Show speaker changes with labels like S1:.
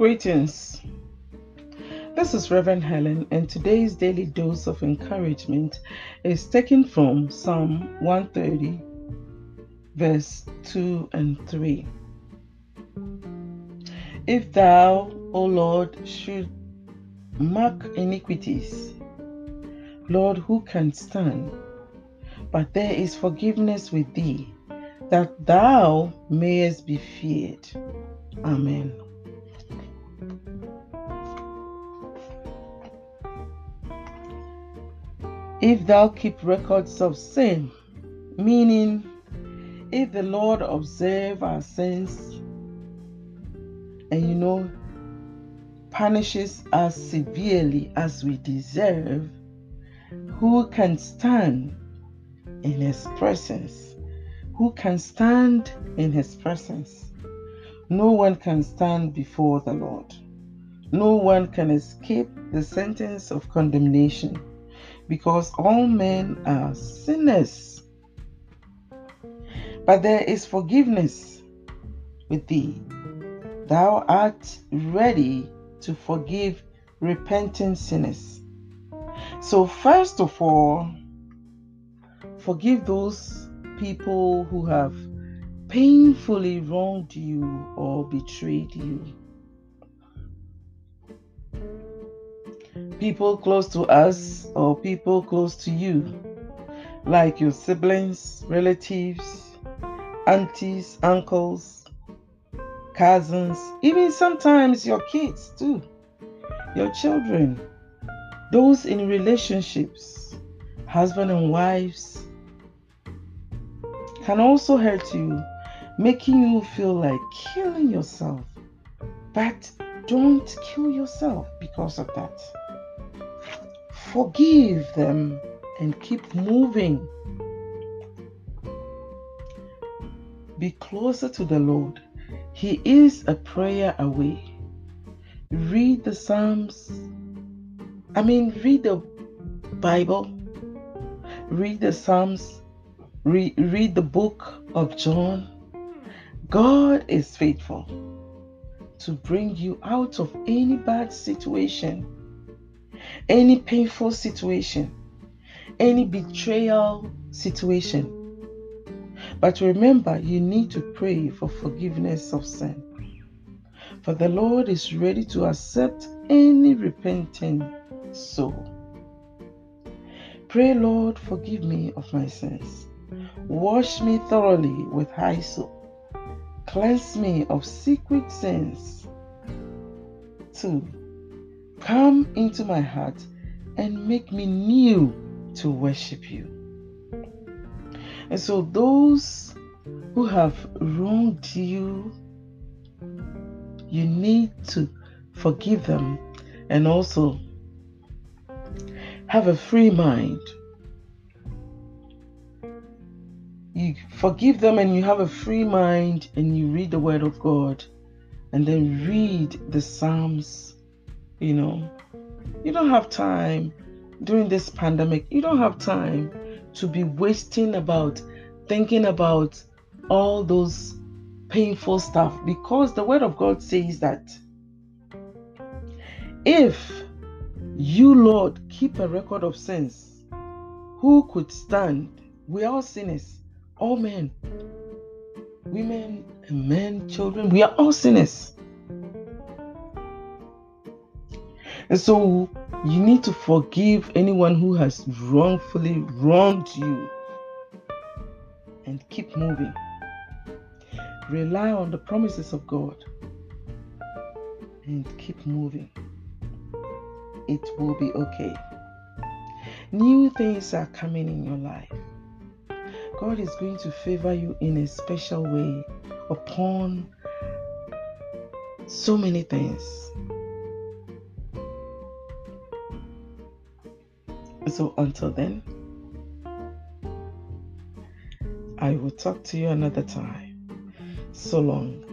S1: Greetings. This is Reverend Helen, and today's daily dose of encouragement is taken from Psalm 130, verse 2 and 3. If thou, O Lord, should mark iniquities, Lord, who can stand? But there is forgiveness with thee, that thou mayest be feared. Amen. If thou keep records of sin, meaning if the Lord observe our sins and you know punishes us severely as we deserve, who can stand in his presence? Who can stand in his presence? No one can stand before the Lord. No one can escape the sentence of condemnation because all men are sinners. But there is forgiveness with thee. Thou art ready to forgive repentant sinners. So, first of all, forgive those people who have painfully wronged you or betrayed you. People close to us or people close to you, like your siblings, relatives, aunties, uncles, cousins, even sometimes your kids too, your children, those in relationships, husband and wives, can also hurt you making you feel like killing yourself. But don't kill yourself because of that. Forgive them and keep moving. Be closer to the Lord. He is a prayer away. Read the Psalms. I mean, read the Bible. Read the Psalms. Read, read the book of John God is faithful to bring you out of any bad situation, any painful situation, any betrayal situation. But remember, you need to pray for forgiveness of sin. For the Lord is ready to accept any repentant soul. Pray, Lord, forgive me of my sins. Wash me thoroughly with hyssop Cleanse me of secret sins. 2. Come into my heart and make me new to worship you. And so, those who have wronged you, you need to forgive them and also have a free mind you forgive them and you have a free mind and you read the word of God and then read the Psalms, you know, you don't have time during this pandemic, you don't have time to be wasting about thinking about all those painful stuff because the word of God says that if you, Lord, keep a record of sins, who could stand? We are all sinners all men, women, and men, children, we are all sinners. And so you need to forgive anyone who has wrongfully wronged you and keep moving. Rely on the promises of God and keep moving. It will be okay. New things are coming in your life. God is going to favor you in a special way upon so many things. So until then, I will talk to you another time. So long.